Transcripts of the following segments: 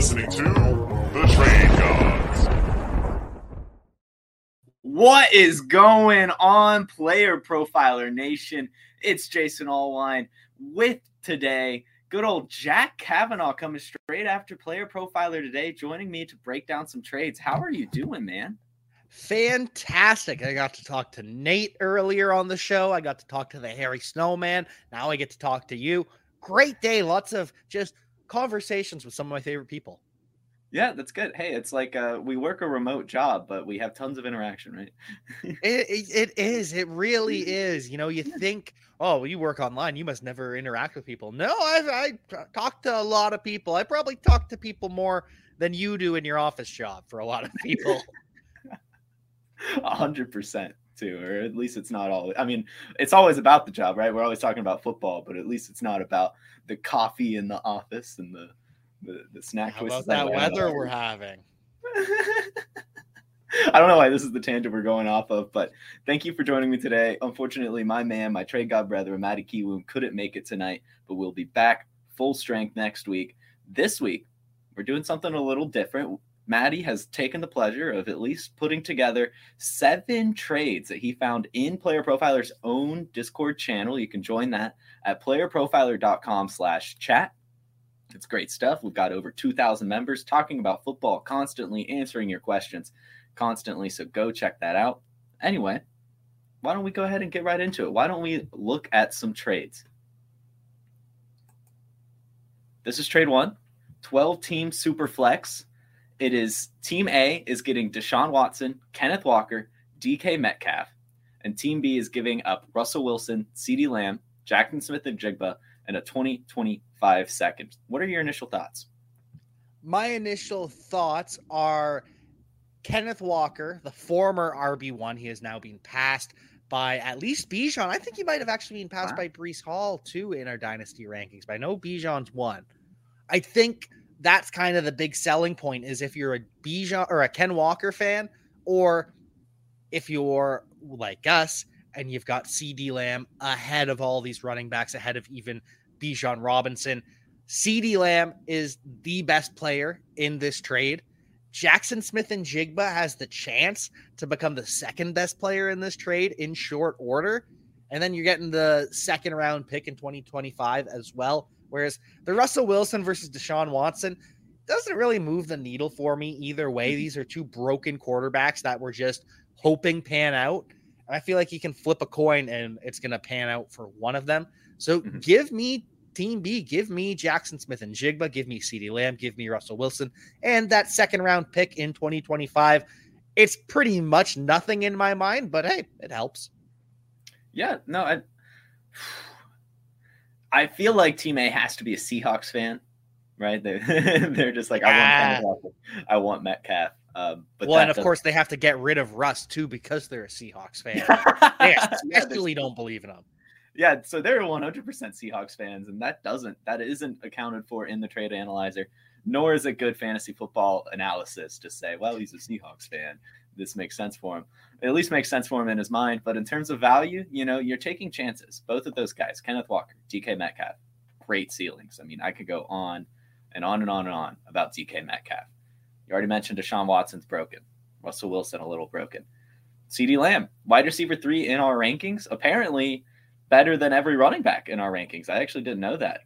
listening to The Trade Gods. What is going on, Player Profiler Nation? It's Jason Allwine with today. Good old Jack Cavanagh coming straight after Player Profiler today, joining me to break down some trades. How are you doing, man? Fantastic. I got to talk to Nate earlier on the show. I got to talk to the Harry Snowman. Now I get to talk to you. Great day. Lots of just conversations with some of my favorite people. Yeah, that's good. Hey, it's like uh, we work a remote job, but we have tons of interaction, right? it, it, it is. It really is. You know, you think, oh, you work online, you must never interact with people. No, I, I talk to a lot of people. I probably talk to people more than you do in your office job for a lot of people. A hundred percent too, or at least it's not all. I mean, it's always about the job, right? We're always talking about football, but at least it's not about the coffee in the office and the the, the snack. How about that weather we're having? I don't know why this is the tangent we're going off of, but thank you for joining me today. Unfortunately, my man, my trade god brother, Matty Kiwoom, couldn't make it tonight, but we'll be back full strength next week. This week, we're doing something a little different. Maddie has taken the pleasure of at least putting together seven trades that he found in Player Profiler's own Discord channel. You can join that at playerprofiler.com slash chat. It's great stuff. We've got over 2,000 members talking about football, constantly answering your questions constantly. So go check that out. Anyway, why don't we go ahead and get right into it? Why don't we look at some trades? This is trade one 12 team super flex it is Team A is getting Deshaun Watson, Kenneth Walker, DK Metcalf, and Team B is giving up Russell Wilson, CeeDee Lamb, Jackson Smith-Njigba, and a 2025 second. What are your initial thoughts? My initial thoughts are Kenneth Walker, the former RB1. He has now been passed by at least Bijan. I think he might have actually been passed wow. by Breece Hall too in our dynasty rankings, but I know Bijan's one. I think that's kind of the big selling point is if you're a Bijan or a Ken Walker fan, or if you're like us and you've got CeeDee Lamb ahead of all these running backs, ahead of even Bijan Robinson. CeeDee Lamb is the best player in this trade. Jackson Smith-Njigba has the chance to become the second best player in this trade in short order. And then you're getting the second round pick in 2025 as well. Whereas the Russell Wilson versus Deshaun Watson doesn't really move the needle for me either way. Mm-hmm. These are two broken quarterbacks that were just hoping pan out. And I feel like you can flip a coin and it's going to pan out for one of them. So mm-hmm. give me Team B, give me Jackson Smith-Njigba, give me CeeDee Lamb, give me Russell Wilson, and that second round pick in 2025. It's pretty much nothing in my mind, but hey, it helps. Yeah, no, I I feel like Team A has to be a Seahawks fan, right? They they're just like I want I want Metcalf. Um, but well, and of course they have to get rid of Russ too because they're a Seahawks fan. they especially don't believe in him. Yeah, so they're 100% Seahawks fans, and that doesn't that isn't accounted for in the trade analyzer. Nor is it good fantasy football analysis to say, well, he's a Seahawks fan. This makes sense for him it at least makes sense for him in his mind. But in terms of value, you know, you're taking chances. Both of those guys, Kenneth Walker, DK Metcalf, great ceilings. I mean, I could go on and on and on and on about DK Metcalf. You already mentioned Deshaun Watson's broken, Russell Wilson a little broken. CeeDee Lamb, wide receiver three in our rankings, apparently better than every running back in our rankings. I actually didn't know that.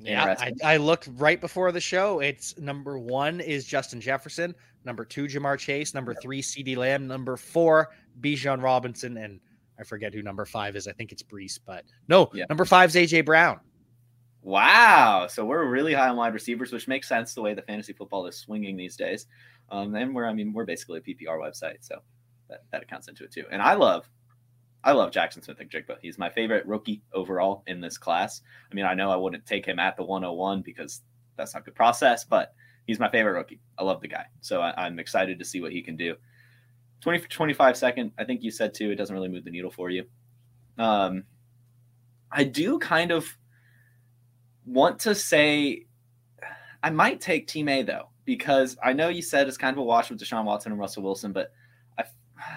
Yeah, I, I, looked right before the show. It's number one is Justin Jefferson, number two Ja'Marr Chase, number three CeeDee Lamb, number four Bijan Robinson, and I forget who number five is. I think it's Breece, but no, yeah. number five is AJ Brown. Wow, so we're really high on wide receivers, which makes sense the way the fantasy football is swinging these days. Um, and we're, I mean, we're basically a PPR website, so that, that accounts into it too. And I love I love Jackson Smith-Njigba. He's my favorite rookie overall in this class. I mean, I know I wouldn't take him at the 101 because that's not good process, but he's my favorite rookie. I love the guy. So I, am excited to see what he can do. 20 25 second, I think you said too, it doesn't really move the needle for you. Um, I do kind of want to say I might take Team A though, because I know you said it's kind of a wash with Deshaun Watson and Russell Wilson, but I,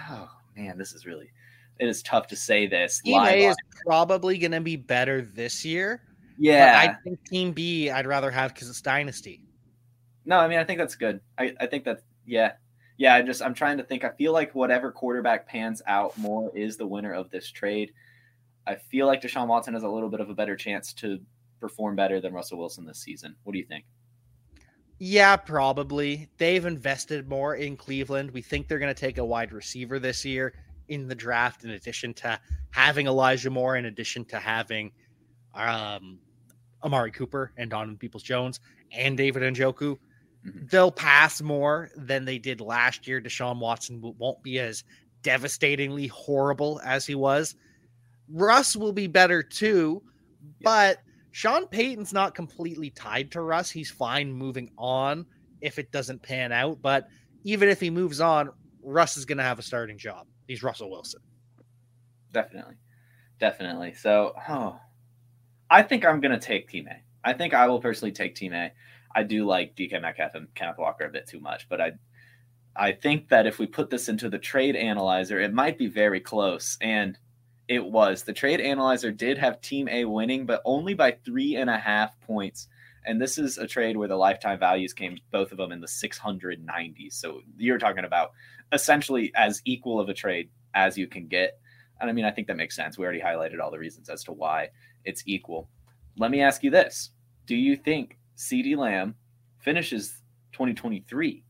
oh man, this is really it is tough to say this. Team A is probably going to be better this year. Yeah, I think Team B I'd rather have because it's Dynasty. No, I mean I think that's good. I, I think that yeah. Yeah, I just I'm trying to think. I feel like whatever quarterback pans out more is the winner of this trade. I feel like Deshaun Watson has a little bit of a better chance to perform better than Russell Wilson this season. What do you think? Yeah, probably. They've invested more in Cleveland. We think they're going to take a wide receiver this year in the draft, in addition to having Elijah Moore, in addition to having um, Amari Cooper and Donovan Peoples Jones and David Njoku. Mm-hmm. They'll pass more than they did last year. Deshaun Watson won't be as devastatingly horrible as he was. Russ will be better too, but Sean Payton's not completely tied to Russ. He's fine moving on if it doesn't pan out. But even if he moves on, Russ is going to have a starting job. He's Russell Wilson. Definitely. Definitely. So, oh, I think I'm going to take Team A. I think I will personally take Team A. I do like DK Metcalf and Kenneth Walker a bit too much, but I I think that if we put this into the trade analyzer, it might be very close. And it was. The trade analyzer did have Team A winning, but only by three and a half points. And this is a trade where the lifetime values came, both of them in the 690s. So you're talking about essentially as equal of a trade as you can get. And I mean, I think that makes sense. We already highlighted all the reasons as to why it's equal. Let me ask you this Do you think CeeDee Lamb finishes 2023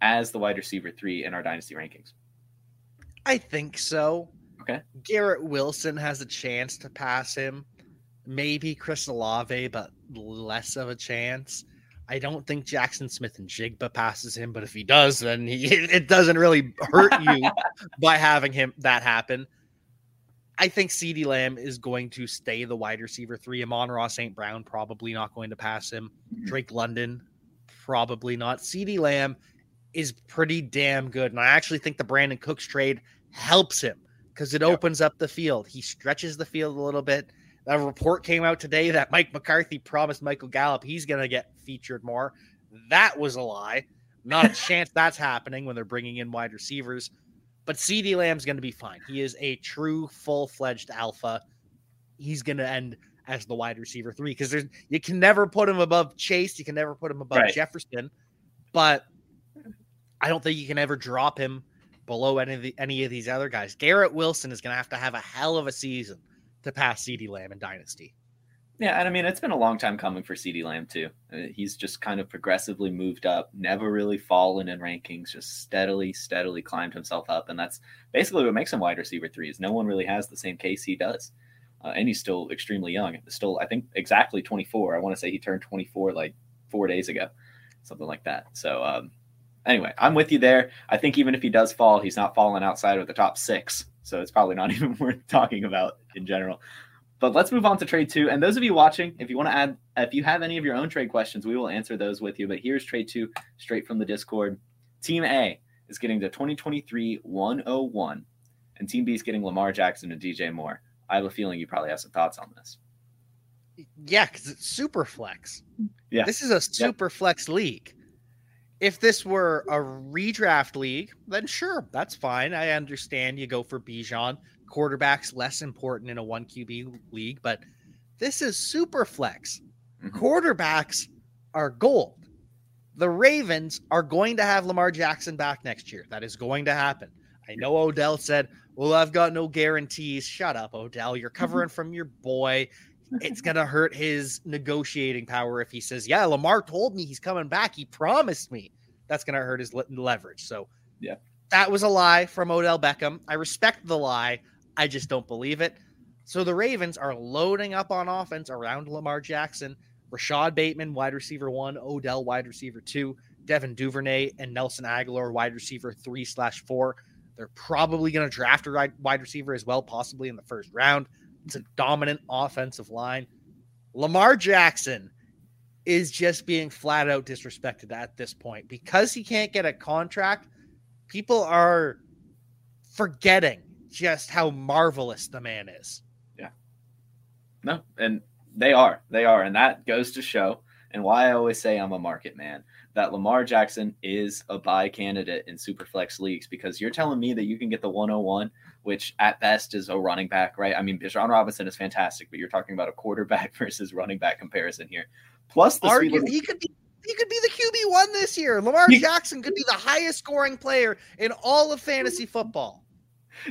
as the wide receiver three in our dynasty rankings? I think so. Okay. Garrett Wilson has a chance to pass him. Maybe Chris Olave, but less of a chance. I don't think Jackson Smith-Njigba passes him, but if he does, then he, it doesn't really hurt you by having him that happen. I think CeeDee Lamb is going to stay the wide receiver three. Amon-Ra St. Brown probably not going to pass him. Mm-hmm. Drake London probably not. CeeDee Lamb is pretty damn good. And I actually think the Brandin Cooks trade helps him because it yep. opens up the field. He stretches the field a little bit. A report came out today that Mike McCarthy promised Michael Gallup he's going to get featured more. That was a lie. Not a chance that's happening when they're bringing in wide receivers. But CeeDee Lamb's going to be fine. He is a true full fledged alpha. He's going to end as the wide receiver three because there's you can never put him above Chase. You can never put him above right. Jefferson. But I don't think you can ever drop him below any of the, any of these other guys. Garrett Wilson is going to have to have a hell of a season to pass CeeDee Lamb in Dynasty. Yeah, and I mean it's been a long time coming for CeeDee Lamb too. Uh, he's just kind of progressively moved up, never really fallen in rankings, just steadily, steadily climbed himself up, and that's basically what makes him wide receiver three. Is no one really has the same case he does, uh, and he's still extremely young. Still, I think exactly 24. I want to say he turned 24 like four days ago, something like that. So um, anyway, I'm with you there. I think even if he does fall, he's not falling outside of the top six. So it's probably not even worth talking about in general. But let's move on to trade two. And those of you watching, if you want to add, if you have any of your own trade questions, we will answer those with you. But here's trade two straight from the Discord. Team A is getting the 2023 101, and Team B is getting Lamar Jackson and DJ Moore. I have a feeling you probably have some thoughts on this. Yeah, because it's super flex. Yeah. This is a super yep. flex league if this were a redraft league, then sure, that's fine. I understand you go for Bijan. Quarterback's less important in a one QB league, but this is super flex. Mm-hmm. Quarterbacks are gold. The Ravens are going to have Lamar Jackson back next year. That is going to happen. I know Odell said, Well, I've got no guarantees. Shut up, Odell. You're mm-hmm. covering from your boy. It's going to hurt his negotiating power if he says, Yeah, Lamar told me he's coming back. He promised me. That's going to hurt his leverage. So, yeah, that was a lie from Odell Beckham. I respect the lie. I just don't believe it. So the Ravens are loading up on offense around Lamar Jackson, Rashod Bateman, wide receiver one, Odell, wide receiver two, Devin Duvernay, and Nelson Agholor, wide receiver three slash four. They're probably going to draft a wide receiver as well, possibly in the first round. It's a dominant offensive line. Lamar Jackson is just being flat out disrespected at this point because he can't get a contract. People are forgetting just how marvelous the man is. Yeah. No, and they are. They are. And that goes to show, and why I always say I'm a market man, that Lamar Jackson is a buy candidate in Superflex leagues because you're telling me that you can get the 101, which at best is a running back, right? I mean, Bijan Robinson is fantastic, but you're talking about a quarterback versus running back comparison here. Plus, the Argue, he could be he could be the QB one this year. Lamar Jackson could be the highest scoring player in all of fantasy football.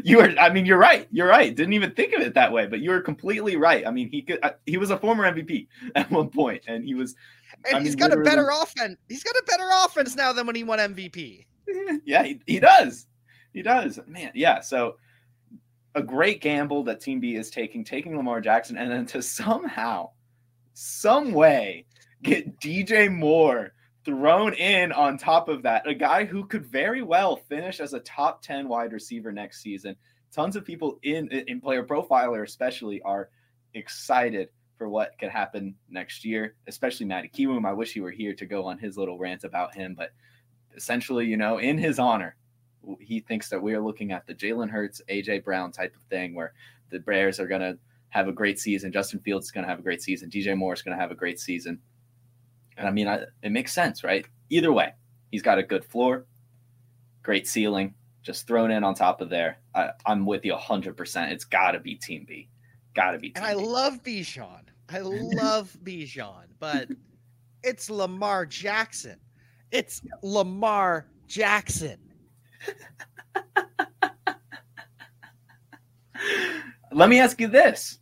You are. I mean, you're right. You're right. Didn't even think of it that way, but you were completely right. I mean, he could. Uh, he was a former MVP at one point, and he was. And I he's mean, got a better offense. He's got a better offense now than when he won MVP. Yeah, he, he does. He does. Man, yeah. So a great gamble that Team B is taking, taking Lamar Jackson, and then to somehow, some way, get DJ Moore thrown in on top of that. A guy who could very well finish as a top 10 wide receiver next season. Tons of people in in player profiler especially are excited for what could happen next year, especially Matty Kiwoom. I wish he were here to go on his little rant about him, but essentially, you know, in his honor, he thinks that we are looking at the Jalen Hurts, AJ Brown type of thing, where the Bears are going to have a great season. Justin Fields is going to have a great season. DJ Moore is going to have a great season. And I mean, I, it makes sense, right? Either way, he's got a good floor, great ceiling, just thrown in on top of there. I, I'm with you 100%. It's got to be Team B. Got to be Team And I B. love Bijan. I love Bijan, but it's Lamar Jackson. It's Lamar Jackson. Let me ask you this: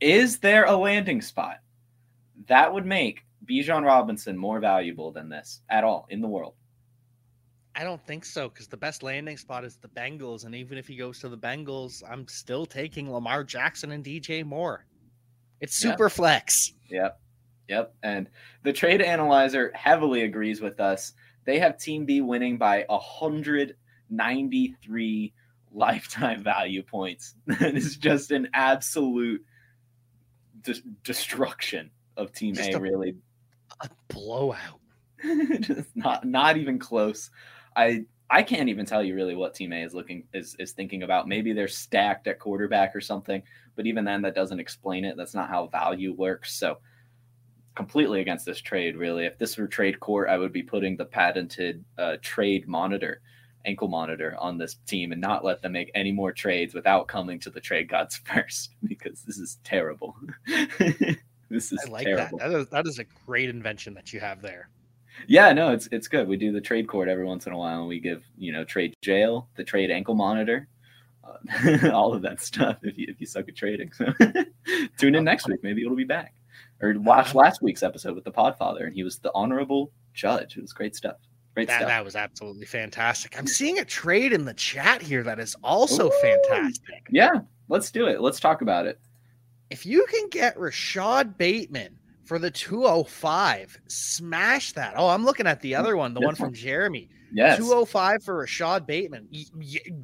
Is there a landing spot that would make Bijan Robinson more valuable than this at all in the world? I don't think so because the best landing spot is the Bengals. And even if he goes to the Bengals, I'm still taking Lamar Jackson and DJ Moore. It's super flex. Yep, yep. And the trade analyzer heavily agrees with us. They have Team B winning by 193 lifetime value points. That is just an absolute des- destruction of Team Just A. a- really, A blowout. just not not even close. I I can't even tell you really what Team A is looking is is thinking about. Maybe they're stacked at quarterback or something, but even then, that doesn't explain it. That's not how value works. So completely against this trade. Really, if this were trade court, I would be putting the patented uh, trade monitor, ankle monitor, on this team and not let them make any more trades without coming to the trade gods first because this is terrible. this is I like terrible. that. That is, that is a great invention that you have there. Yeah, no, it's it's good. We do the trade court every once in a while, and we give you know trade jail, the trade ankle monitor, uh, all of that stuff. If you if you suck at trading, so tune in next week. Maybe it'll be back, or watch last week's episode with the Podfather, and he was the honorable judge. It was great stuff. Great That, stuff. that was absolutely fantastic. I'm seeing a trade in the chat here that is also Ooh. fantastic. Yeah, let's do it. Let's talk about it. If you can get Rashod Bateman for the 205, smash that. Oh, I'm looking at the other one, the one from. Jeremy. Yes. 205 for Rashod Bateman.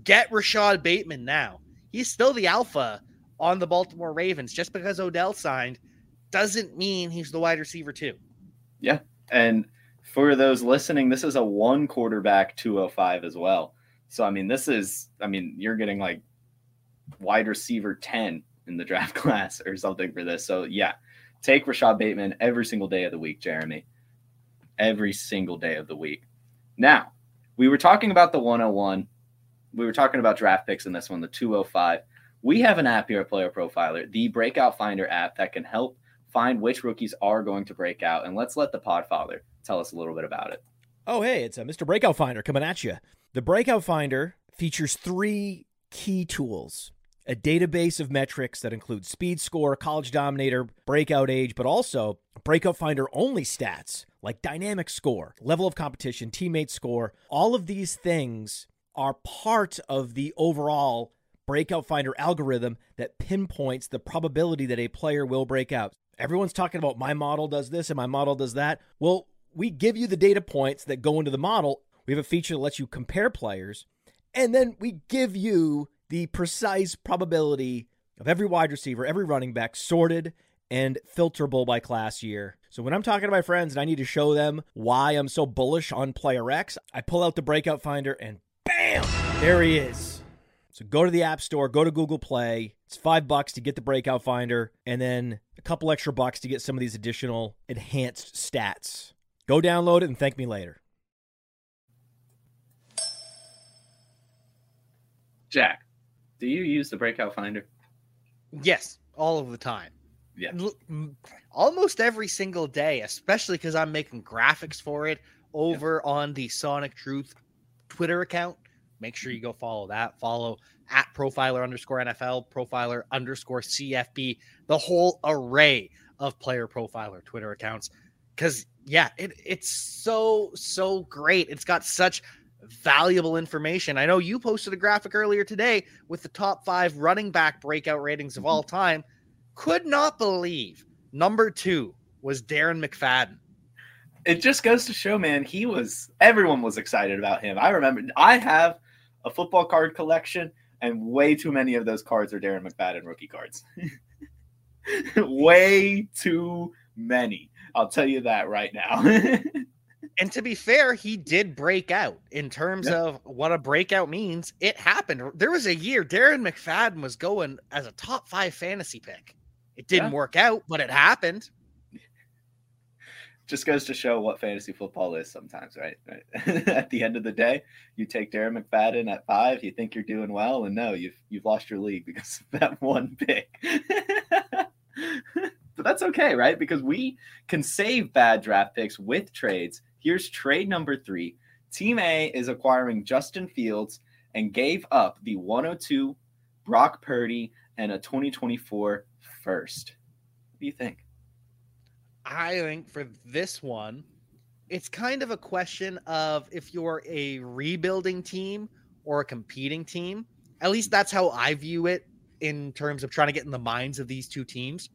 Get Rashod Bateman now. He's still the alpha on the Baltimore Ravens. Just because Odell signed doesn't mean he's the wide receiver, too. Yeah. And for those listening, this is a one quarterback 205 as well. So I mean, this is I mean, you're getting like wide receiver 10 in the draft class or something for this. So yeah, take Rashod Bateman every single day of the week, Jeremy. Every single day of the week. Now, we were talking about the 101. We were talking about draft picks in this one, the 205. We have an app here at Player Profiler, the Breakout Finder app that can help find which rookies are going to break out. And let's let the Podfather tell us a little bit about it. Oh, hey, it's uh, a Mr. Breakout Finder coming at you. The Breakout Finder features three key tools a database of metrics that includes speed score, college dominator, breakout age, but also Breakout Finder only stats like dynamic score, level of competition, teammate score. All of these things are part of the overall Breakout Finder algorithm that pinpoints the probability that a player will break out. Everyone's talking about my model does this and my model does that. Well, we give you the data points that go into the model. We have a feature that lets you compare players, and then we give you the precise probability of every wide receiver, every running back sorted and filterable by class year. So when I'm talking to my friends and I need to show them why I'm so bullish on player X, I pull out the breakout finder and bam, there he is. So go to the App Store, go to Google Play. It's five bucks to get the breakout finder, and then a couple extra bucks to get some of these additional enhanced stats. Go download it and thank me later. Jack, do you use the Breakout Finder? Yes, all of the time. Yeah. l- almost every single day, especially because I'm making graphics for it over on the Sonic Truth Twitter account. Make sure you mm-hmm. go follow that. Follow at profiler underscore NFL, profiler underscore CFB, the whole array of player profiler Twitter accounts. Because, yeah, it, it's so, so great. It's got such valuable information. I know you posted a graphic earlier today with the top five running back breakout ratings of mm-hmm. all time. Could not believe number two was Darren McFadden. it just goes to show, man, he was everyone was excited about him. I remember I have a football card collection, and way too many of those cards are Darren McFadden rookie cards. way too many. I'll tell you that right now. And to be fair, he did break out in terms Yeah. of what a breakout means. It happened. There was a year Darren McFadden was going as a top five fantasy pick. It didn't Yeah. work out, but it happened. just goes to show what fantasy football is sometimes, right? at the end of the day, you take Darren McFadden at five, you think you're doing well, and no, you've you've lost your league because of that one pick. but that's okay, right? Because we can save bad draft picks with trades. Here's trade number three. Team A is acquiring Justin Fields and gave up the 102 Brock Purdy and a 2024 first. What do you think? I think for this one, it's kind of a question of if you're a rebuilding team or a competing team. At least that's how I view it in terms of trying to get in the minds of these two teams.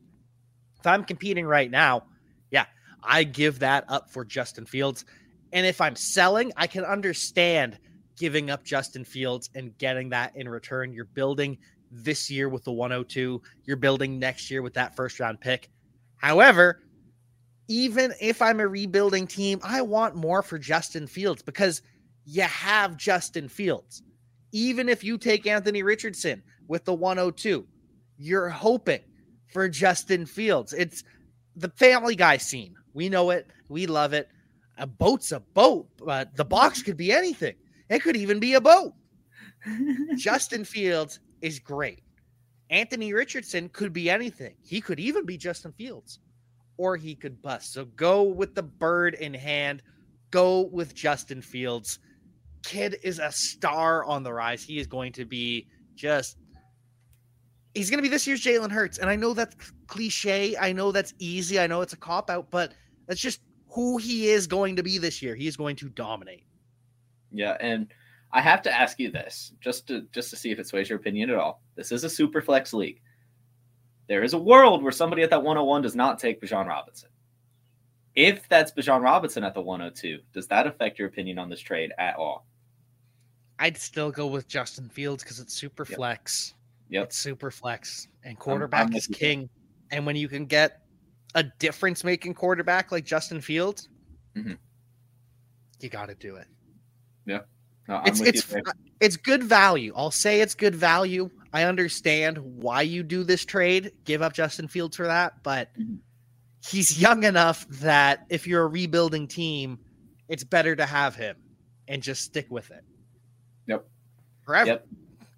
If I'm competing right now, I give that up for Justin Fields. And if I'm selling, I can understand giving up Justin Fields and getting that in return. You're building this year with the 102, you're building next year with that first round pick. However, even if I'm a rebuilding team, I want more for Justin Fields because you have Justin Fields. Even if you take Anthony Richardson with the 102, you're hoping for Justin Fields. It's the family guy scene. We know it. We love it. A boat's a boat, but the box could be anything. It could even be a boat. Justin Fields is great. Anthony Richardson could be anything. He could even be Justin Fields or he could bust. So go with the bird in hand. Go with Justin Fields. Kid is a star on the rise. He is going to be just. He's going to be this year's Jalen Hurts. And I know that's cliche. I know that's easy. I know it's a cop out, but that's just who he is going to be this year. He is going to dominate. Yeah, and I have to ask you this just to just to see if it sways your opinion at all. This is a super flex league. There is a world where somebody at that 101 does not take Bijan Robinson. If that's Bijan Robinson at the 102, does that affect your opinion on this trade at all? I'd still go with Justin Fields because it's super Yep. flex. Yep. It's super flex, and I'm quarterback with is king. And when you can get a difference making quarterback like Justin Fields, Mhm. you got to do it. No, It's it's you it's good value. I'll say it's good value. I understand why you do this trade. Give up Justin Fields for that, but Mhm. he's young enough that if you're a rebuilding team, it's better to have him and just stick with it. Yep. Forever. Yep.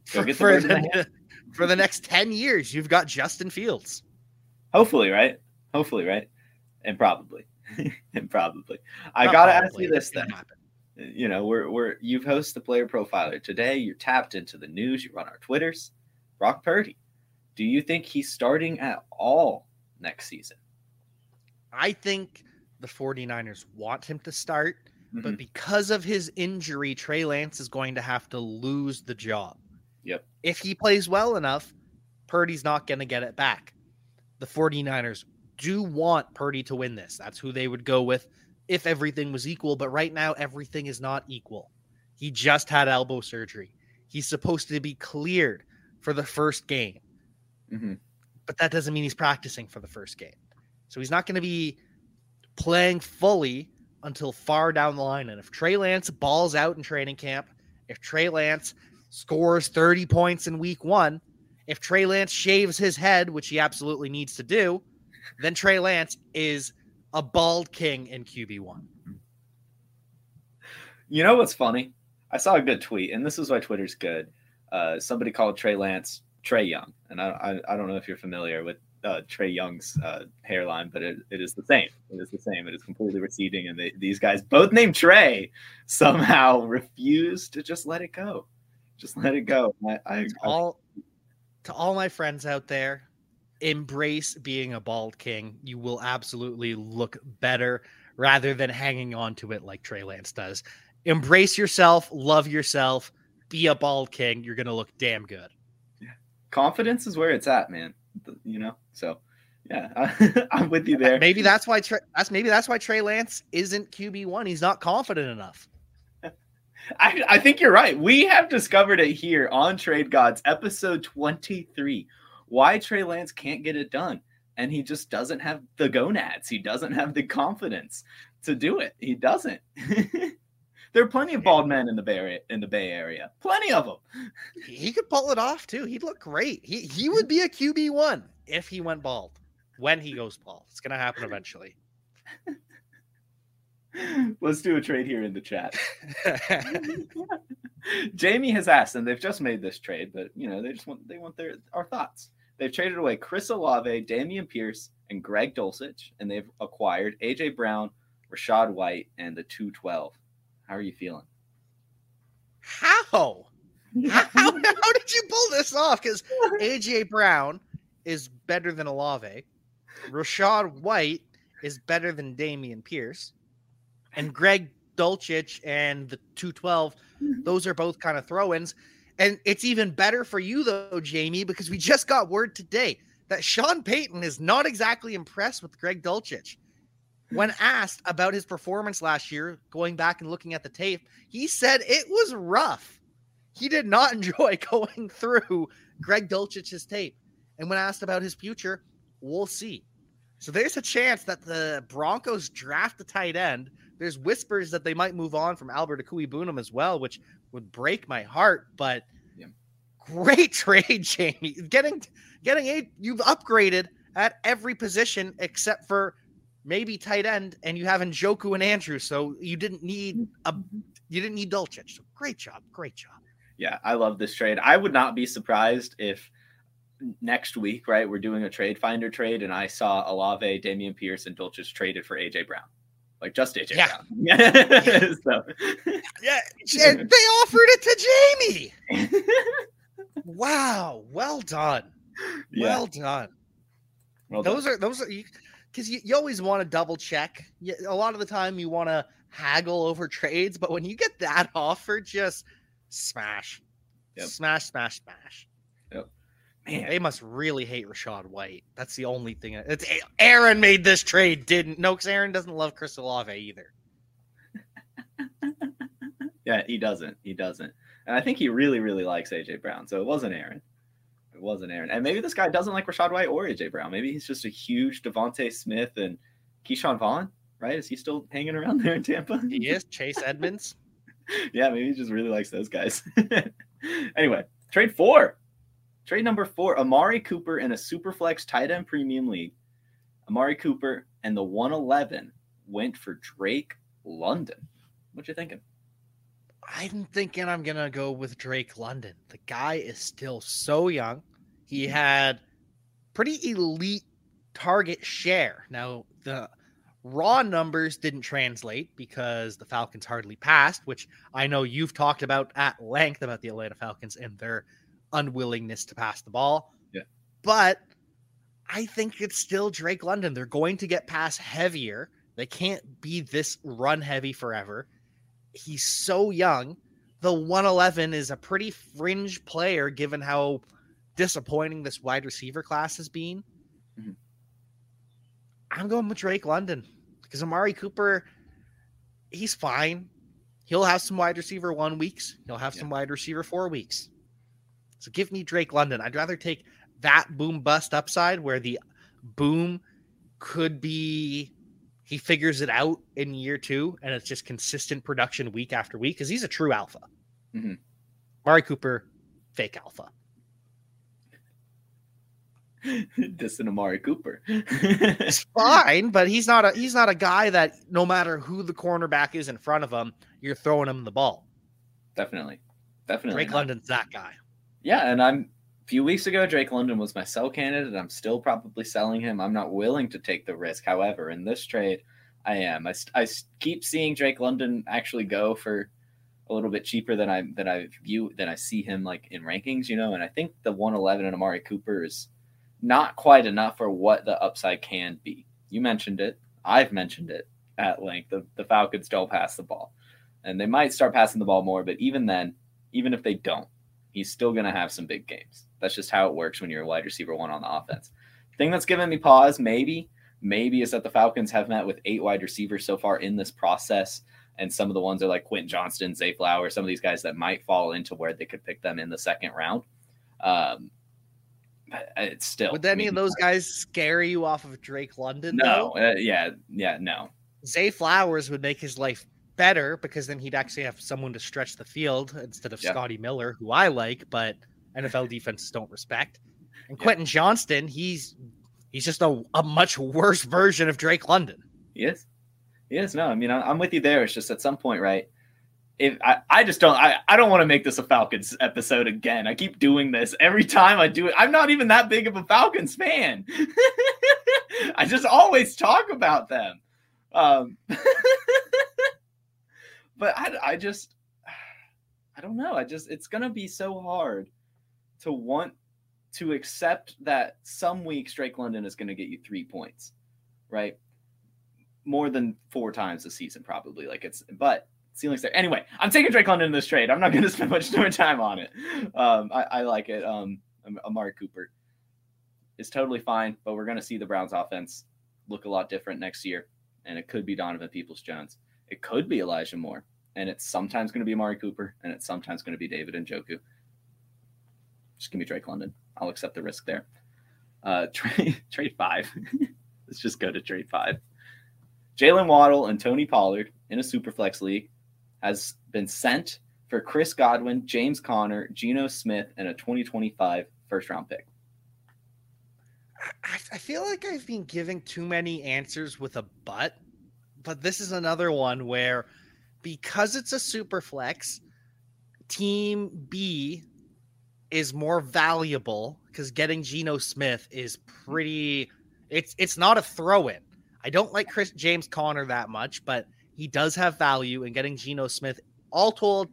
For, get the for bird in the the, for the next 10 years, you've got Justin Fields. Hopefully, right? Hopefully, right? And probably. and probably. I Not gotta ask you this then. you know, we're we're you've hosted the player profiler today. You're tapped into the news. You run our Twitters. Brock Purdy. Do you think he's starting at all next season? I think the 49ers want him to start, Mhm. but because of his injury, Trey Lance is going to have to lose the job. Yep. If he plays well enough, Purdy's not going to get it back. The 49ers do want Purdy to win this. That's who they would go with if everything was equal. But right now, everything is not equal. He just had elbow surgery. He's supposed to be cleared for the first game Mhm. but that doesn't mean he's practicing for the first game. So he's not going to be playing fully until far down the line. And if Trey Lance balls out in training camp, if Trey Lance scores 30 points in week one, if Trey Lance shaves his head, which he absolutely needs to do, then Trey Lance is a bald king in QB1. You know what's funny? I saw a good tweet, and this is why Twitter's good. Uh, somebody called Trey Lance Trae Young, and I, I I don't know if you're familiar with uh, Trae Young's uh, hairline, but it, it is the same. It is the same. It is completely receding, and they, these guys, both named Trey, somehow refuse to just let it go. Just let it go. I, I, To all to all my friends out there, embrace being a bald king. You will absolutely look better rather than hanging on to it like Trey Lance does. Embrace yourself, love yourself, be a bald king. You're gonna look damn good. Yeah. confidence is where it's at, man. You know, so yeah, I'm with you there. Maybe that's why Trey, that's maybe that's why Trey Lance isn't QB one. He's not confident enough. I, I think you're right. We have discovered it here on Trade Gods, episode 23. Why Trey Lance can't get it done. And he just doesn't have the gonads. He doesn't have the confidence to do it. He doesn't. there are plenty of bald men in the Bay Area, in the Bay Area. Plenty of them. He could pull it off too. He'd look great. He he would be a QB one if he went bald. When he goes bald, it's gonna happen eventually. Let's do a trade here in the chat. Jamie has asked, and they've just made this trade, but you know, they just want they want their our thoughts. They've traded away Chris Olave, Dameon Pierce, and Greg Dulcich, and they've acquired AJ Brown, Rachaad White, and the 212. How are you feeling? How? How, how did you pull this off? Because AJ Brown is better than Olave. Rachaad White is better than Dameon Pierce. And Greg Dulcich and the 212, those are both kind of throw ins. And it's even better for you, though, Jamie, because we just got word today that Sean Payton is not exactly impressed with Greg Dulcich. When asked about his performance last year, going back and looking at the tape, he said it was rough. He did not enjoy going through Greg Dulcich's tape. And when asked about his future, we'll see. So there's a chance that the Broncos draft a tight end. There's whispers that they might move on from Albert Okwuegbunam as well, which would break my heart. But Yeah. great trade, Jamie. Getting getting a you've upgraded at every position except for maybe tight end, and you have Njoku and Andrew. So you didn't need a mm-hmm. you didn't need Dulcich. So great job, great job. Yeah, I love this trade. I would not be surprised if next week, right, we're doing a trade finder trade, and I saw Olave, Dameon Pierce, and Dulcich traded for AJ Brown. Like just AJ Yeah. Brown. Yeah. so, Yeah, and they offered it to Jamie. Wow, well done. yeah. Well done. Well done. those are those are because you, you always want to double check. You, a lot of the time you want to haggle over trades, but when you get that offer, just smash, Yep. smash, smash, smash. Man. They must really hate Rachaad White. That's the only thing. It's eh, Aaron made this trade, didn't? No, because Aaron doesn't love Chris Olave either. Yeah, he doesn't. He doesn't. And I think he really, really likes AJ Brown. So it wasn't Aaron. It wasn't Aaron. And maybe this guy doesn't like Rachaad White or AJ Brown. Maybe he's just a huge DeVonta Smith and Ke'Shawn Vaughn, right? Is he still hanging around there in Tampa? He is Chase Edmonds. yeah, maybe he just really likes those guys. anyway, trade four. Trade number four Amari Cooper in a Superflex tight end premium league. Amari Cooper and the 111 went for Drake London. What you thinking? I'm thinking I'm gonna go with Drake London. The guy is still so young. He mm-hmm. had pretty elite target share. Now the raw numbers didn't translate because the Falcons hardly passed, which I know you've talked about at length about the Atlanta Falcons and their unwillingness to pass the ball. Yeah. But I think it's still Drake London. They're going to get pass heavier. They can't be this run heavy forever he's so young. The 111 is a pretty fringe player given how disappointing this wide receiver class has been. Mhm. I'm going with Drake London because Amari Cooper, he's fine. He'll have some wide receiver one weeks. He'll have some wide receiver four weeks. So give me Drake London. I'd rather take that boom bust upside where the boom could be he figures it out in year two and it's just consistent production week after week because he's a true alpha. Mhm. Mari Cooper, fake alpha. Dissing Amari Cooper. It's fine, but he's not a he's not a guy that no matter who the cornerback is in front of him, you're throwing him the ball. definitely. Definitely. Drake not. London's that guy. Yeah, and I'm a few weeks ago, Drake London was my sell candidate. I'm still probably selling him. I'm not willing to take the risk. However, in this trade, I am. I, I keep seeing Drake London actually go for a little bit cheaper than I than I view than I see him like in rankings, you know. And I think the 111 and Amari Cooper is not quite enough for what the upside can be. You mentioned it. I've mentioned it at length. The, the Falcons don't pass the ball, and they might start passing the ball more. But even then, even if they don't, he's still going to have some big games. That's just how it works when you're a wide receiver one on the offense. Thing that's given me pause, maybe, maybe, is that the Falcons have met with eight wide receivers so far in this process. And some of the ones are like Quentin Johnston, Zay Flowers, some of these guys that might fall into where they could pick them in the second round. Um, it's still. Would any of those guys scare you off of Drake London? No. Uh, yeah. Yeah. No. Zay Flowers would make his life better because then he'd actually have someone to stretch the field instead of Scotty Miller, who I like, but NFL defenses don't respect. And Quentin Johnston, he's he's just a, a much worse version of Drake London. Yes. Yes, No, I mean, I'm with you there. It's just at some point, right? if I, I just don't I, I don't want to make this a Falcons episode again. I keep doing this every time I do it. I'm not even that big of a Falcons fan. I just always talk about them. Um, but I, I just I don't know. I just it's gonna be so hard to want to accept that some weeks Drake London is gonna get you three points, right? More than four times a season, probably. Like it's but ceiling's there. Anyway, I'm taking Drake London in this trade. I'm not to spend much more time on it. Um, I, I, like it. Um, Amari Cooper is totally fine, but we're to see the Browns offense look a lot different next year. And it could be Donovan Peoples Jones. It could be Elijah Moore. And it's sometimes going to be Amari Cooper. And it's sometimes going to be David Njoku. Just give me Drake London. I'll accept the risk there. Uh, trade, trade five. Let's just go to trade five. Jaylen Waddle and Tony Pollard in a Superflex league has been sent for Chris Godwin, James Conner, Geno Smith, and a 2025 first round pick. I, feel like I've been giving too many answers with a but, but this is another one where because it's a super flex, team B is more valuable because getting Geno Smith is pretty it's it's not a throw in. I don't like Chris James Conner that much, but he does have value in getting Geno Smith. All told,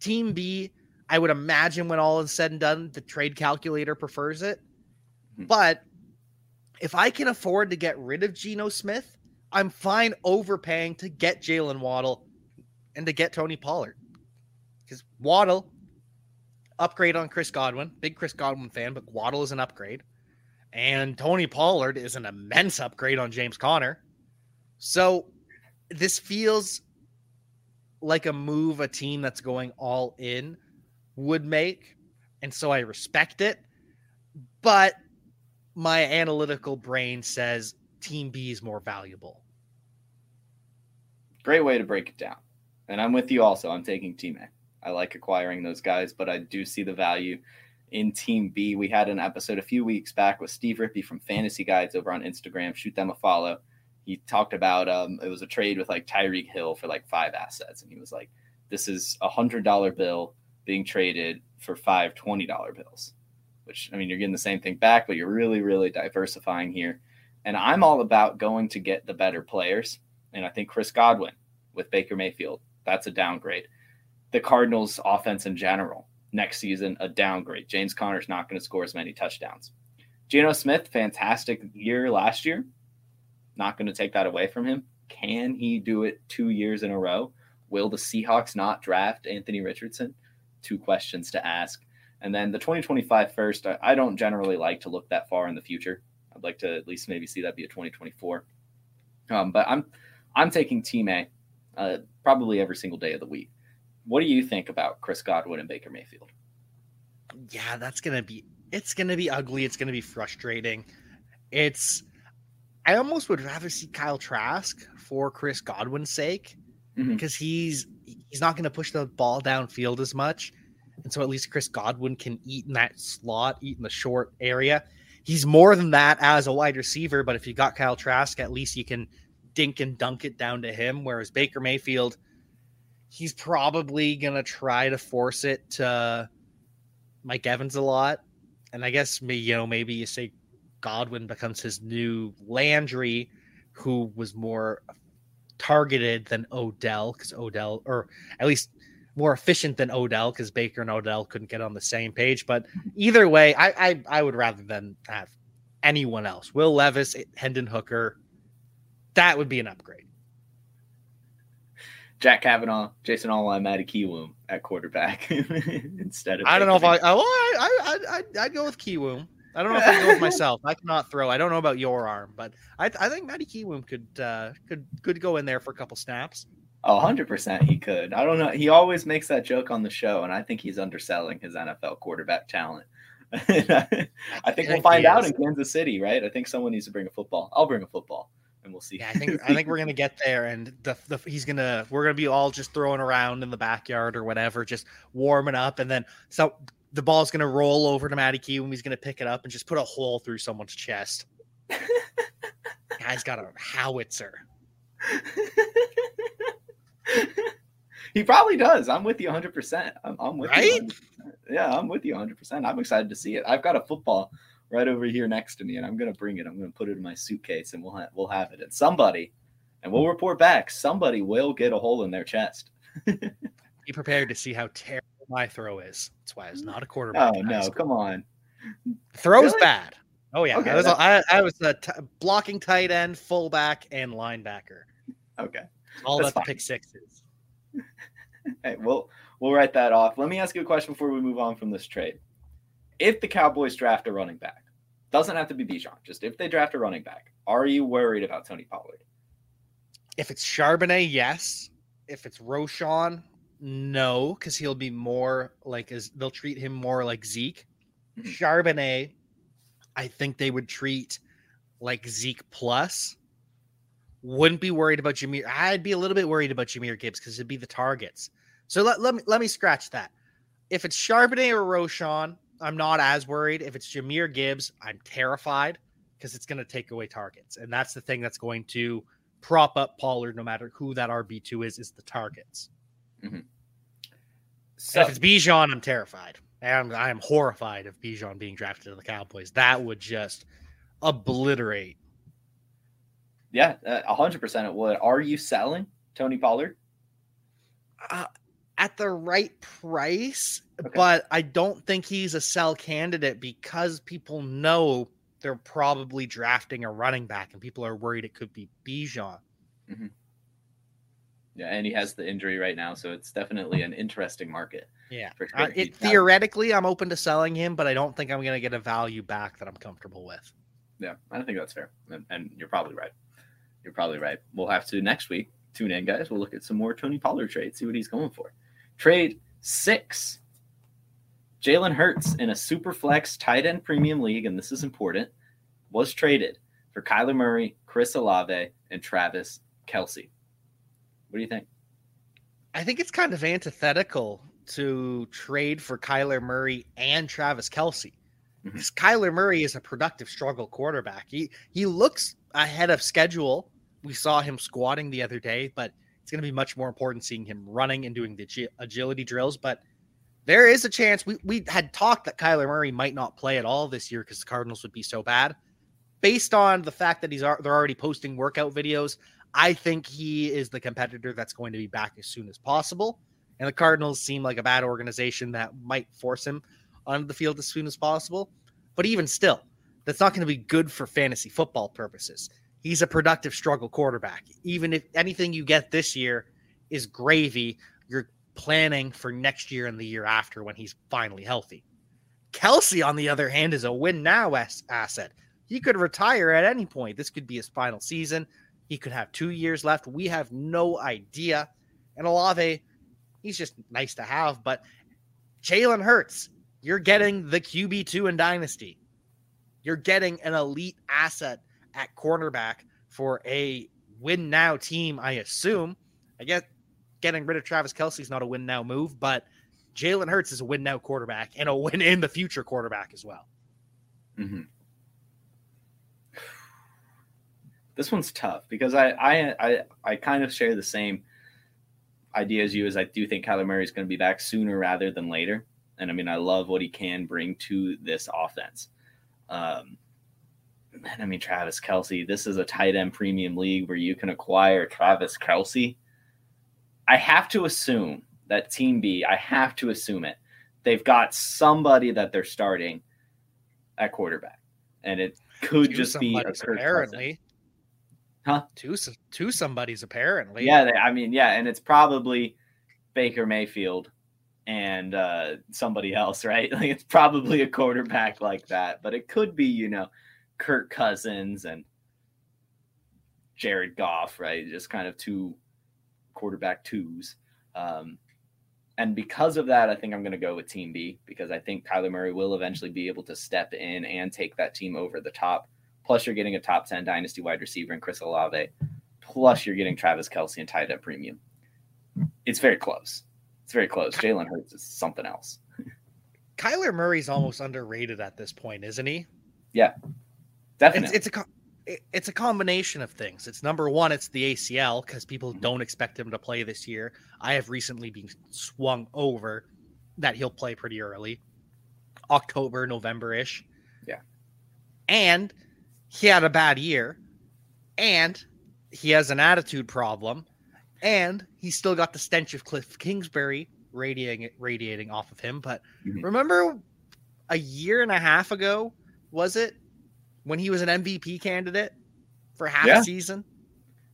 Team B, I would imagine when all is said and done, the trade calculator prefers it. Mm-hmm. But if I can afford to get rid of Geno Smith, I'm fine overpaying to get Jaylen Waddle and to get Tony Pollard. Because Waddle, upgrade on Chris Godwin. Big Chris Godwin fan, but Waddle is an upgrade. And Tony Pollard is an immense upgrade on James Conner. So this feels like a move a team that's going all in would make. And so I respect it. But my analytical brain says team B is more valuable. Great way to break it down. And I'm with you also. I'm taking team A. I like acquiring those guys, but I do see the value in Team B. We had an episode a few weeks back with Steve Rippey from Fantasy Guides over on Instagram. Shoot them a follow he talked about um, it was a trade with like Tyreek Hill for like five assets, and he was like, "This is a hundred dollar bill being traded for five twenty dollar bills." Which I mean, you're getting the same thing back, but you're really, really diversifying here. And I'm all about going to get the better players. And I think Chris Godwin with Baker Mayfield, that's a downgrade. The Cardinals' offense in general next season, a downgrade. James Conner's not going to score as many touchdowns. Geno Smith, fantastic year last year not going to take that away from him. Can he do it two years in a row? Will the Seahawks not draft Anthony Richardson? Two questions to ask. And then the 2025 first, I don't generally like to look that far in the future. I'd like to at least maybe see that be a 2024. Um, but I'm I'm taking Team A uh, probably every single day of the week. What do you think about Chris Godwin and Baker Mayfield? Yeah, that's gonna be it's gonna be ugly. It's gonna be frustrating. It's I almost would rather see Kyle Trask for Chris Godwin's sake mm-hmm. because he's he's not going to push the ball downfield as much, and so at least Chris Godwin can eat in that slot, eat in the short area. He's more than that as a wide receiver, but if you got Kyle Trask, at least you can dink and dunk it down to him. Whereas Baker Mayfield, he's probably going to try to force it to Mike Evans a lot and I guess you know maybe you say Godwin becomes his new Landry, who was more targeted than Odell because Odell, or at least more efficient than Odell because Baker and Odell couldn't get on the same page. But either way, I I, I would rather than have anyone else. Will Levis, Hendon Hooker, that would be an upgrade. Jack Cavanagh, Jason Allwine, Matty Kiwoom at quarterback instead of. I don't know if I. Oh, I I I I'd go with Kiwoom. I don't know if I go with myself. I cannot throw. I don't know about your arm, but I, I think Matty Kiwoom could uh, could could go in there for a couple snaps. Oh, 100% he could. I don't know. He always makes that joke on the show, and I think he's underselling his NFL quarterback talent. I think we'll find out in Kansas City, right? I think someone needs to bring a football. I'll bring a football, and we'll see. Yeah, I think I think we're gonna get there, and the, the he's gonna we're gonna be all just throwing around in the backyard or whatever, just warming up, and then so the ball's gonna roll over to Matty Key when he's gonna pick it up and just put a hole through someone's chest. Guy's got a howitzer. he probably does. I'm with you 100%. I'm, I'm with right? you. 100%. Yeah, I'm with you 100%. I'm excited to see it. I've got a football right over here next to me, and I'm going to bring it. I'm going to put it in my suitcase, and we'll ha- we'll have it. And somebody, and we'll report back. Somebody will get a hole in their chest. Be prepared to see how terrible my throw is. That's why it's not a quarterback. Oh no, come on. Throw's really? bad. Oh yeah, okay, I was I, I, was a t- blocking tight end, fullback, and linebacker. Okay, all that's about the pick sixes. hey, we'll we'll write that off. Let me ask you a question before we move on from this trade. If the Cowboys draft a running back, doesn't have to be Bijan, just if they draft a running back, are you worried about Tony Pollard? If it's Charbonnet, yes. If it's Roschon, no, because he'll be more like as they'll treat him more like Zeke. Mm-hmm. Charbonnet, I think they would treat like Zeke plus. Wouldn't be worried about Jahmyr. I'd be a little bit worried about Jahmyr Gibbs because it'd be the targets. So let, let me let me scratch that. If it's Charbonnet or Roschon, I'm not as worried. If it's Jahmyr Gibbs, I'm terrified because it's going to take away targets, and that's the thing that's going to prop up Pollard, no matter who that RB two is, is the targets. Mm-hmm. So if it's Bijan, I'm terrified. I'm I am horrified of Bijan being drafted to the Cowboys. That would just obliterate. Yeah, hundred percent it would. Are you selling Tony Pollard? Uh, at the right price, okay. but I don't think he's a sell candidate because people know they're probably drafting a running back, and people are worried it could be Bijan. Mm-hmm. Yeah, and he has the injury right now, so it's definitely an interesting market. Yeah, uh, it, theoretically, I'm open to selling him, but I don't think I'm going to get a value back that I'm comfortable with. Yeah, I don't think that's fair, and, and, you're probably right. You're probably right. We'll have to next week tune in, guys. We'll look at some more Tony Pollard trades, see what he's going for. Trade six. Jalen Hurts in a super flex tight end premium league, and this is important, was traded for Kyler Murray, Chris Olave, and Travis Kelce. What do you think? I think it's kind of antithetical to trade for Kyler Murray and Travis Kelce. Mm-hmm. Because Kyler Murray is a productive struggle quarterback. He he looks ahead of schedule. We saw him squatting the other day, but it's going to be much more important seeing him running and doing the agility drills. But there is a chance we, we had talked that Kyler Murray might not play at all this year because the Cardinals would be so bad. Based on the fact that he's they're already posting workout videos, I think he is the competitor that's going to be back as soon as possible. And the Cardinals seem like a bad organization that might force him onto the field as soon as possible. But even still, that's not going to be good for fantasy football purposes. He's a productive struggle quarterback. Even if anything you get this year is gravy, you're planning for next year and the year after when he's finally healthy. Kelce, on the other hand, is a win now asset. He could retire at any point. This could be his final season. He could have two years left. We have no idea. And Olave, he's just nice to have. But Jalen Hurts, you're getting the QB2 in Dynasty. You're getting an elite asset at cornerback for a win now team, I assume. I guess getting rid of Travis Kelce is not a win now move, but Jalen Hurts is a win now quarterback and a win in the future quarterback as well. Mm-hmm. This one's tough because I I I, I kind of share the same idea as you as I do think Kyler Murray is going to be back sooner rather than later. And I mean, I love what he can bring to this offense. Um, I mean, Travis Kelce, this is a tight end premium league where you can acquire Travis Kelce. I have to assume that Team B, I have to assume it. They've got somebody that they're starting at quarterback. And it could Two just be apparently. Huh? Two two somebody's apparently. Yeah, they, I mean, yeah, and it's probably Baker Mayfield and uh, somebody else, right? Like it's probably a quarterback like that, but it could be, you know, Kirk Cousins and Jared Goff, right? Just kind of two quarterback twos. Um, and because of that, I think I'm going to go with Team B because I think Kyler Murray will eventually be able to step in and take that team over the top. Plus, you're getting a top 10 dynasty wide receiver in Chris Olave. Plus, you're getting Travis Kelce and tied up premium. It's very close. It's very close. Jalen Hurts is something else. Kyler Murray's almost underrated at this point, isn't he? Definitely. It's, it's a it's a combination of things. It's number one, it's the ACL because people Mhm. don't expect him to play this year. I have recently been swung over that he'll play pretty early, October, November ish. Yeah. and he had a bad year, and he has an attitude problem, and he still got the stench of Cliff Kingsbury radiating radiating off of him. But Mhm. remember, a year and a half ago, was it when he was an MVP candidate for half Yeah. a season?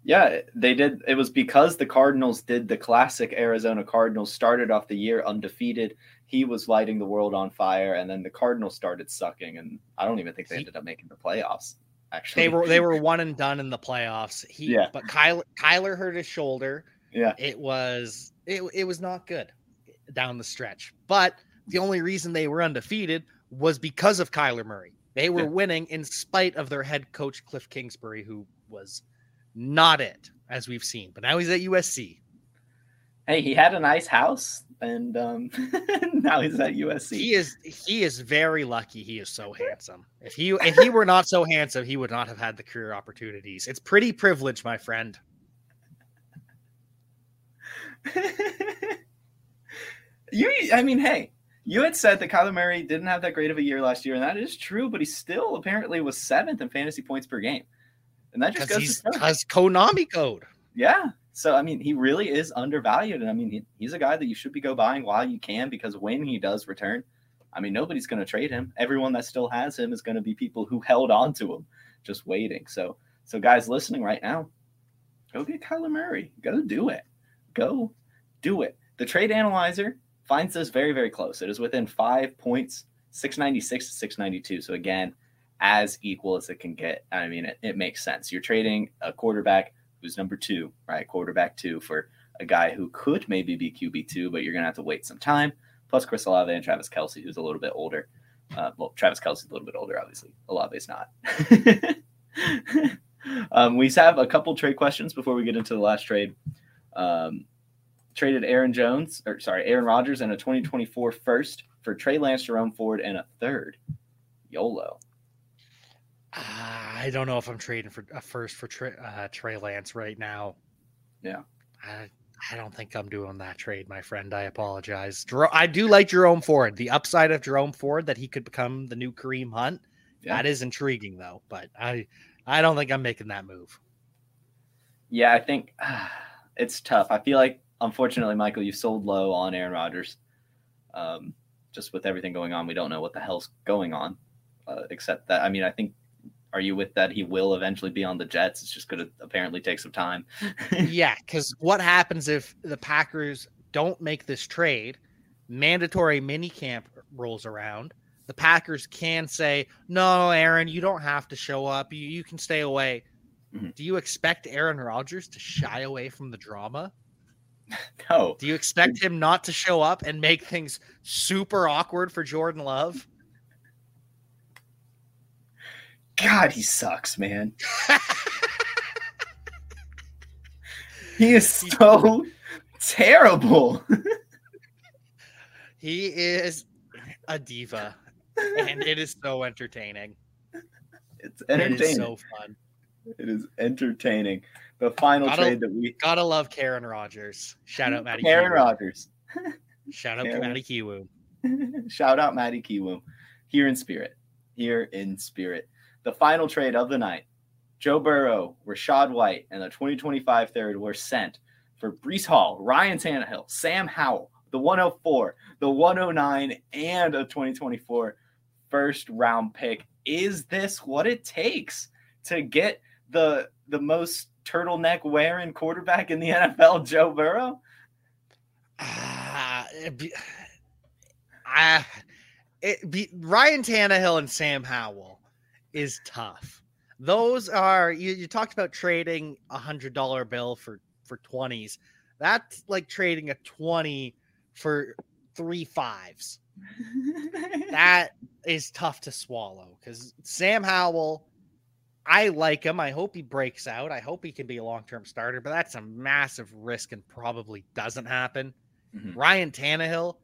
Yeah, they did. It was because the Cardinals did the classic Arizona Cardinals, started off the year undefeated. He was lighting the world on fire, and then the Cardinals started sucking. And I don't even think they He- ended up making the playoffs. Actually, They were they were one and done in the playoffs. He Yeah. but Kyler Kyler hurt his shoulder. Yeah, It was it, it was not good down the stretch. But the only reason they were undefeated was because of Kyler Murray. They were Yeah. winning in spite of their head coach Cliff Kingsbury, who was not it, as we've seen. But now he's at USC. hey, he had a nice house, and um, now he's at USC. He is he is very lucky. He is so handsome. If he if he were not so handsome, he would not have had the career opportunities. It's pretty privileged, my friend. you, I mean, hey, you had said that Kyler Murray didn't have that great of a year last year, and that is true. But he still apparently was seventh in fantasy points per game, and that just goes because Konami code. Yeah. So I mean, he really is undervalued, and I mean, he, he's a guy that you should be go buying while you can because when he does return, I mean, nobody's going to trade him. Everyone that still has him is going to be people who held on to him, just waiting. So, so guys listening right now, go get Kyler Murray. Go do it. Go do it. The trade analyzer finds this very, very close. It is within five points, 696 to 692. So again, as equal as it can get. I mean, it, it makes sense. You're trading a quarterback who's number two, right? Quarterback two for a guy who could maybe be QB two, but you're gonna have to wait some time. Plus Chris Olave and Travis Kelce, who's a little bit older. Uh, well, Travis Kelce's a little bit older, obviously. Olave's not. um, we have a couple trade questions before we get into the last trade. Um, traded Aaron Jones, or sorry, Aaron Rodgers and a 2024 first for Trey Lance, Jerome Ford, and a third. YOLO. Ah, I don't know if I'm trading for a first for Trey, uh, Trey Lance right now. Yeah. I, I don't think I'm doing that trade, my friend. I apologize. Jer- I do like Jerome Ford. The upside of Jerome Ford that he could become the new Kareem Hunt. Yeah. That is intriguing, though. But I, I don't think I'm making that move. Yeah, I think it's tough. I feel like, unfortunately, Michael, you sold low on Aaron Rodgers. Um, just with everything going on, we don't know what the hell's going on. Uh, except that, I mean, I think, are you with that? He will eventually be on the Jets. It's just going to apparently take some time. yeah, because what happens if the Packers don't make this trade? Mandatory minicamp rolls around. The Packers can say, "No, Aaron, you don't have to show up. You, you can stay away." Mhm. Do you expect Aaron Rodgers to shy away from the drama? no, Do you expect him not to show up and make things super awkward for Jordan Love? God, he sucks, man. he is so terrible. He is a diva, and it is so entertaining. It's entertaining. is so fun. it is entertaining. The final Gotta- trade that we Gotta love Karen Rogers. Shout out Maddie. Aaron Kiwoom. Rodgers. Shout out to Karen. Maddie Kiwoom. Shout out Maddie Kiwoom. Here in spirit. Here in spirit. The final trade of the night. Joe Burrow, Rachaad White, and the 2025 third were sent for Breece Hall, Ryan Tannehill, Sam Howell, the 104, the 109, and a 2024 first round pick. Is this what it takes to get the the most turtleneck wearing quarterback in the NFL, Joe Burrow? Ah, be, ah, it be Ryan Tannehill and Sam Howell is tough. Those are you, you talked about trading a hundred dollar bill for for twenties. That's like trading a twenty for three fives. that is tough to swallow because Sam Howell, I like him. I hope he breaks out. I hope he can be a long term starter, but that's a massive risk and probably doesn't happen. Mhm. Ryan Tannehill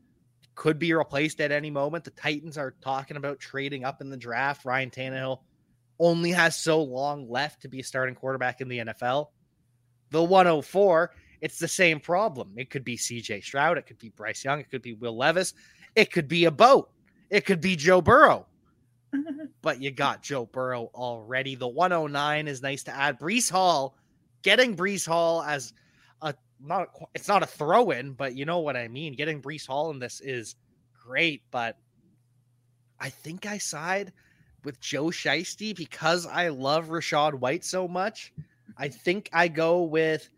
could be replaced at any moment. The Titans are talking about trading up in the draft. Ryan Tannehill only has so long left to be a starting quarterback in the NFL. The 104, it's the same problem. It could be CJ Stroud, it could be Bryce Young, it could be Will Levis, it could be a boat, it could be Joe Burrow. But you got Joe Burrow already. The 109 is nice to add. Breece Hall, getting Breece Hall as a not it's not a throw in, but you know what I mean. Getting Breece Hall in this is great, but I think I side with Joe Shiesty because I love Rachaad White so much. I think I go with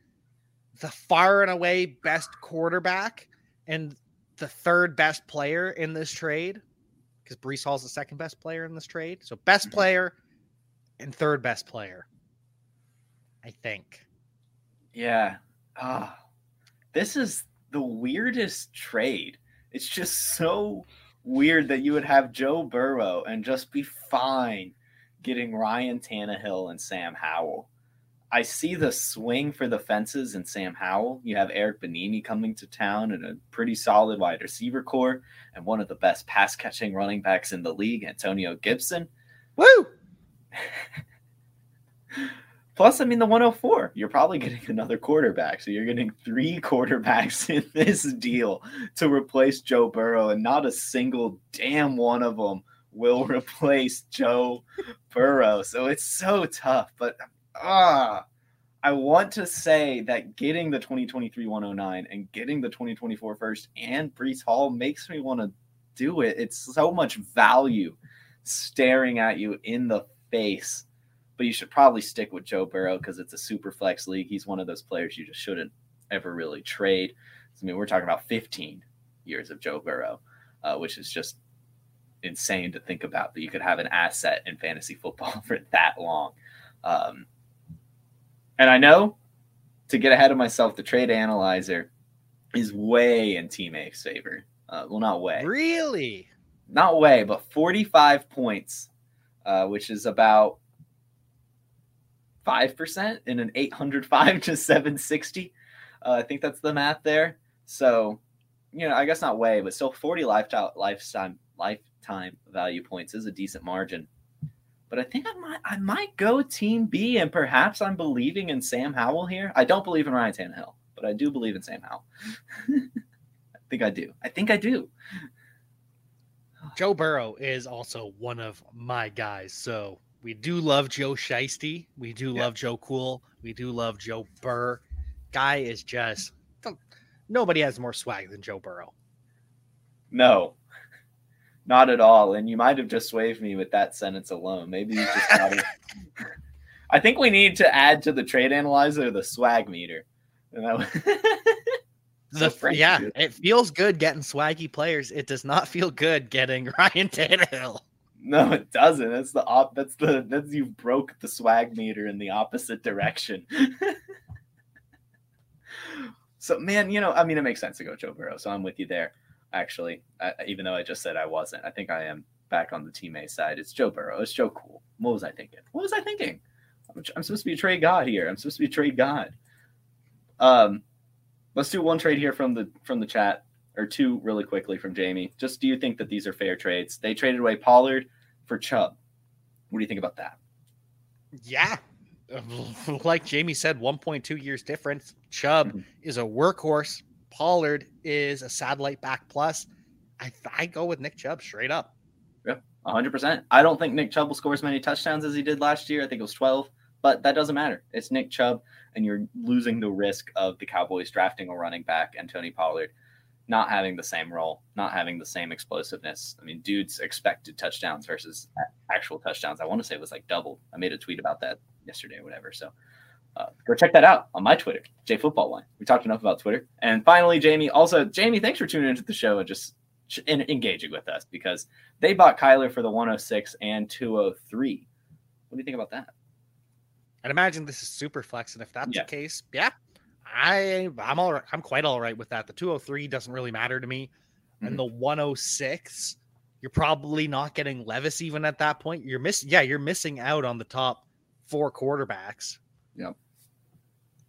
the far and away best quarterback and the third best player in this trade because Breece Hall's the second best player in this trade. So best Mhm. player and third best player. I think. Yeah. Ah, this is the weirdest trade. It's just so weird that you would have Joe Burrow and just be fine getting Ryan Tannehill and Sam Howell. I see the swing for the fences in Sam Howell. You have Eric Bieniemy coming to town and a pretty solid wide receiver core and one of the best pass catching running backs in the league, Antonio Gibson. Woo! Plus, I mean, the 104, you're probably getting another quarterback. So you're getting three quarterbacks in this deal to replace Joe Burrow, and not a single damn one of them will replace Joe Burrow. So it's so tough. But ah, I want to say that getting the 2023 109 and getting the 2024 first and Breece Hall makes me want to do it. It's so much value staring at you in the face but you should probably stick with Joe Burrow because it's a super flex league. He's one of those players you just shouldn't ever really trade. I mean, we're talking about 15 years of Joe Burrow, uh, which is just insane to think about that you could have an asset in fantasy football for that long. Um, and I know to get ahead of myself, the trade analyzer is way in Team A's favor. Uh, well, not way Really? not way, but 45 points, uh, which is about 5% in an 805 to 760. Uh, I think that's the math there. So, you know, I guess not way, but still 40 lifetime lifetime lifetime value points is a decent margin. But I think I might I might go team B and perhaps I'm believing in Sam Howell here. I don't believe in Ryan Tannehill, but I do believe in Sam Howell. I think I do. I think I do. Joe Burrow is also one of my guys. So we do love Joe Shiesty. We do Yeah. love Joe Cool. We do love Joe Burr. Guy is just nobody has more swag than Joe Burrow. No, not at all. And you might have just waved me with that sentence alone. Maybe you just got it. I think we need to add to the trade analyzer the swag meter. That The, So thank yeah, you. it feels good getting swaggy players. It does not feel good getting Ryan Tannehill. no, it doesn't. That's the op. That's the that's you broke the swag meter in the opposite direction. so man, you know, I mean, it makes sense to go Joe Burrow. So I'm with you there. Actually, I, even though I just said I wasn't, I think I am back on the team A side. It's Joe Burrow. It's Joe Cool. What was I thinking? What was I thinking? I'm, I'm supposed to be a trade god here. I'm supposed to be a trade god. Um, let's do one trade here from the from the chat or two really quickly from Jamie. Just do you think that these are fair trades? They traded away Pollard for Chubb. What do you think about that? Yeah. Like Jamie said, 1.2 years difference. Chubb Mhm. is a workhorse. Pollard is a satellite back plus. I I go with Nick Chubb straight up. Yep, 100%. I don't think Nick Chubb will score as many touchdowns as he did last year. I think it was 12, but that doesn't matter. It's Nick Chubb, and you're losing the risk of the Cowboys drafting a running back and Tony Pollard not having the same role, not having the same explosiveness. I mean, dude's expected touchdowns versus actual touchdowns. I want to say it was like double. I made a tweet about that yesterday or whatever. So uh, go check that out on my Twitter, JFootballOne. We talked enough about Twitter. And finally, Jamie, also, Jamie, thanks for tuning into the show and just in, engaging with us because they bought Kyler for the 106 and 203. What do you think about that? I'd imagine this is super flex, and if that's yeah. the case, yeah, I I'm all right. I'm quite all right with that. The 203 doesn't really matter to me, mm-hmm. and the 106, you're probably not getting Levis even at that point. You're missing, yeah, you're missing out on the top four quarterbacks. Yep.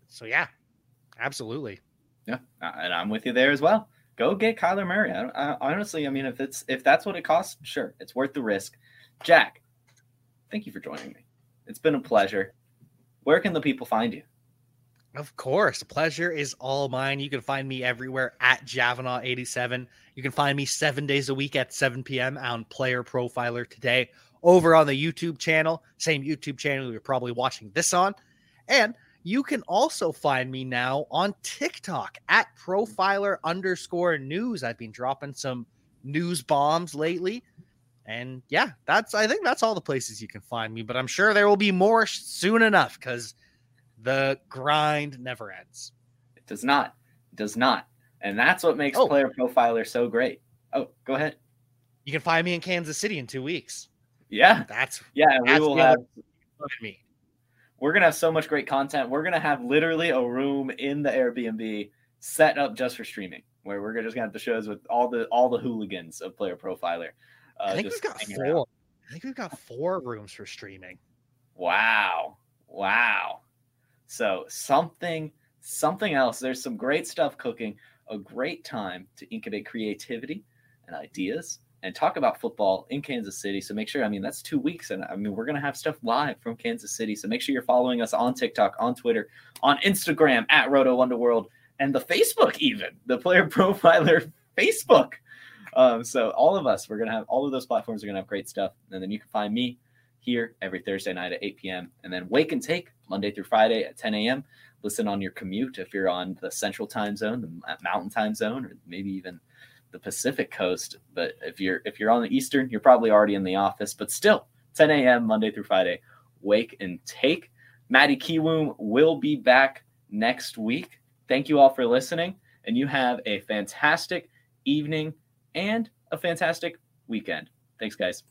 So yeah, absolutely. Yeah, uh, and I'm with you there as well. Go get Kyler Murray. I, I, honestly, I mean, if it's if that's what it costs, sure, it's worth the risk. Jack, thank you for joining me. It's been a pleasure. Where can the people find you? Of course, pleasure is all mine. You can find me everywhere at Javanaugh87. You can find me seven days a week at 7 p.m. on Player Profiler today over on the YouTube channel, same YouTube channel you're probably watching this on. And you can also find me now on TikTok at profiler underscore news. I've been dropping some news bombs lately. And yeah, that's I think that's all the places you can find me, but I'm sure there will be more soon enough because the grind never ends. It does not. It does not. And that's what makes oh. Player Profiler so great. Oh, go ahead. You can find me in Kansas City in two weeks. Yeah. That's yeah, that's we will have me. We're gonna have so much great content. We're gonna have literally a room in the Airbnb set up just for streaming, where we're just gonna have the shows with all the all the hooligans of Player Profiler. Uh, I think we've got four. Around. I think we've got four rooms for streaming. Wow. Wow. So something, something else. There's some great stuff cooking. A great time to incubate creativity and ideas and talk about football in Kansas City. So make sure, I mean, that's two weeks. And I mean, we're going to have stuff live from Kansas City. So make sure you're following us on TikTok, on Twitter, on Instagram at Roto Underworld, and the Facebook, even the player profiler Facebook. Um, so all of us, we're going to have all of those platforms are going to have great stuff. And then you can find me here every Thursday night at 8 p.m. And then Wake and Take Monday through Friday at 10 a.m. Listen on your commute if you're on the Central Time Zone, the Mountain Time Zone, or maybe even the Pacific Coast. But if you're if you're on the Eastern, you're probably already in the office. But still, 10 a.m. Monday through Friday. Wake and Take. Maddie Kiwoom will be back next week. Thank you all for listening, and you have a fantastic evening and a fantastic weekend. Thanks, guys.